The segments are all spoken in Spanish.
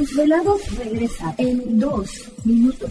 Los desvelados regresa en dos minutos.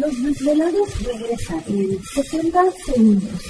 Los desvelados regresa en 60 segundos.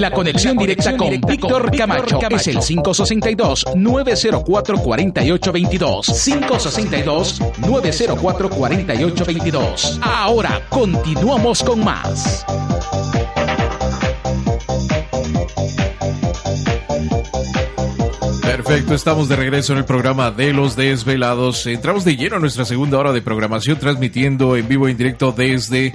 La conexión directa con Víctor Camacho es el 562-904-4822. 562-904-4822. Ahora continuamos con más. Perfecto, estamos de regreso en el programa de los desvelados. Entramos de lleno a nuestra segunda hora de programación, transmitiendo en vivo e indirecto desde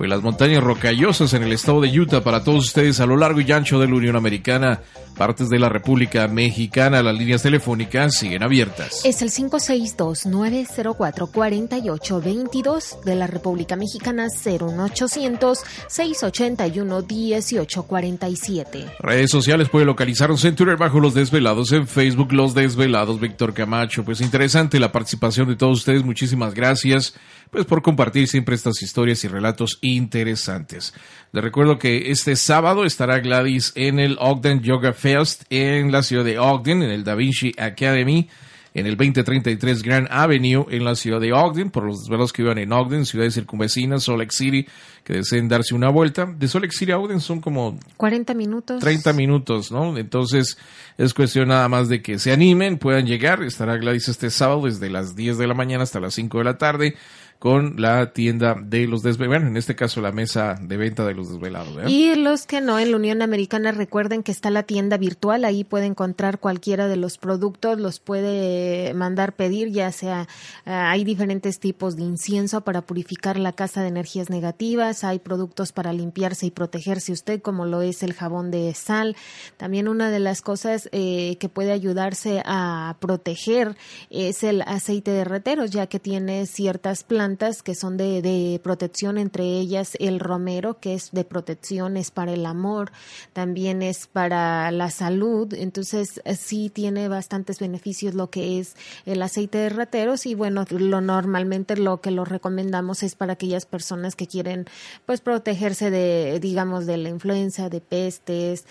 pues, las montañas rocallosas en el estado de Utah para todos ustedes a lo largo y ancho de la Unión Americana, partes de la República Mexicana. Las líneas telefónicas siguen abiertas. Es el 562-904-4822 de la República Mexicana 01800-681-1847. Redes sociales puede localizarnos en Twitter bajo Los Desvelados, en Facebook Los Desvelados, Víctor Camacho. Pues interesante la participación de todos ustedes, muchísimas gracias pues por compartir siempre estas historias y relatos interesantes. Les recuerdo que este sábado estará Gladys en el Ogden Yoga Fest en la ciudad de Ogden, en el Da Vinci Academy, en el 2033 Grand Avenue en la ciudad de Ogden, por los desvelos que vivan en Ogden, ciudades circunvecinas, Salt Lake City, que deseen darse una vuelta. De Salt Lake City a Ogden son como 40 minutos. 30 minutos, ¿no? Entonces es cuestión nada más de que se animen, puedan llegar. Estará Gladys este sábado desde las 10 de la mañana hasta las 5 de la tarde con la tienda de los desvelados, bueno, en este caso la mesa de venta de los desvelados. Y los que no, en la Unión Americana recuerden que está la tienda virtual, ahí puede encontrar cualquiera de los productos, los puede mandar pedir, ya sea, eh, hay diferentes tipos de incienso para purificar la casa de energías negativas, hay productos para limpiarse y protegerse usted, como lo es el jabón de sal. También una de las cosas eh, que puede ayudarse a proteger es el aceite de reteros, ya que tiene ciertas plantas que son de, protección, entre ellas el romero, que es de protección, es para el amor, también es para la salud, entonces sí tiene bastantes beneficios lo que es el aceite de rateros y bueno, lo normalmente lo que lo recomendamos es para aquellas personas que quieren pues protegerse de, digamos, de la influenza, de pestes,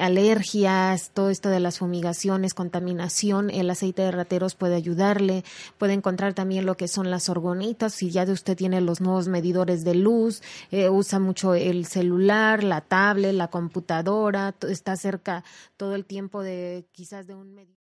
alergias, todo esto de las fumigaciones, contaminación, el aceite de rateros puede ayudarle, puede encontrar también lo que son las orgonitas, si ya de usted tiene los nuevos medidores de luz, eh, usa mucho el celular, la tablet, la computadora, está cerca todo el tiempo de quizás de un medidor.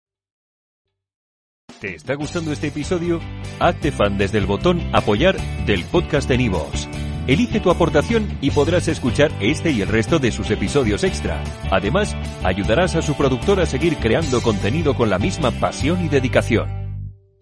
¿Te está gustando este episodio? Hazte fan desde el botón apoyar del podcast de Nivos. Elige tu aportación y podrás escuchar este y el resto de sus episodios extra. Además, ayudarás a su productor a seguir creando contenido con la misma pasión y dedicación.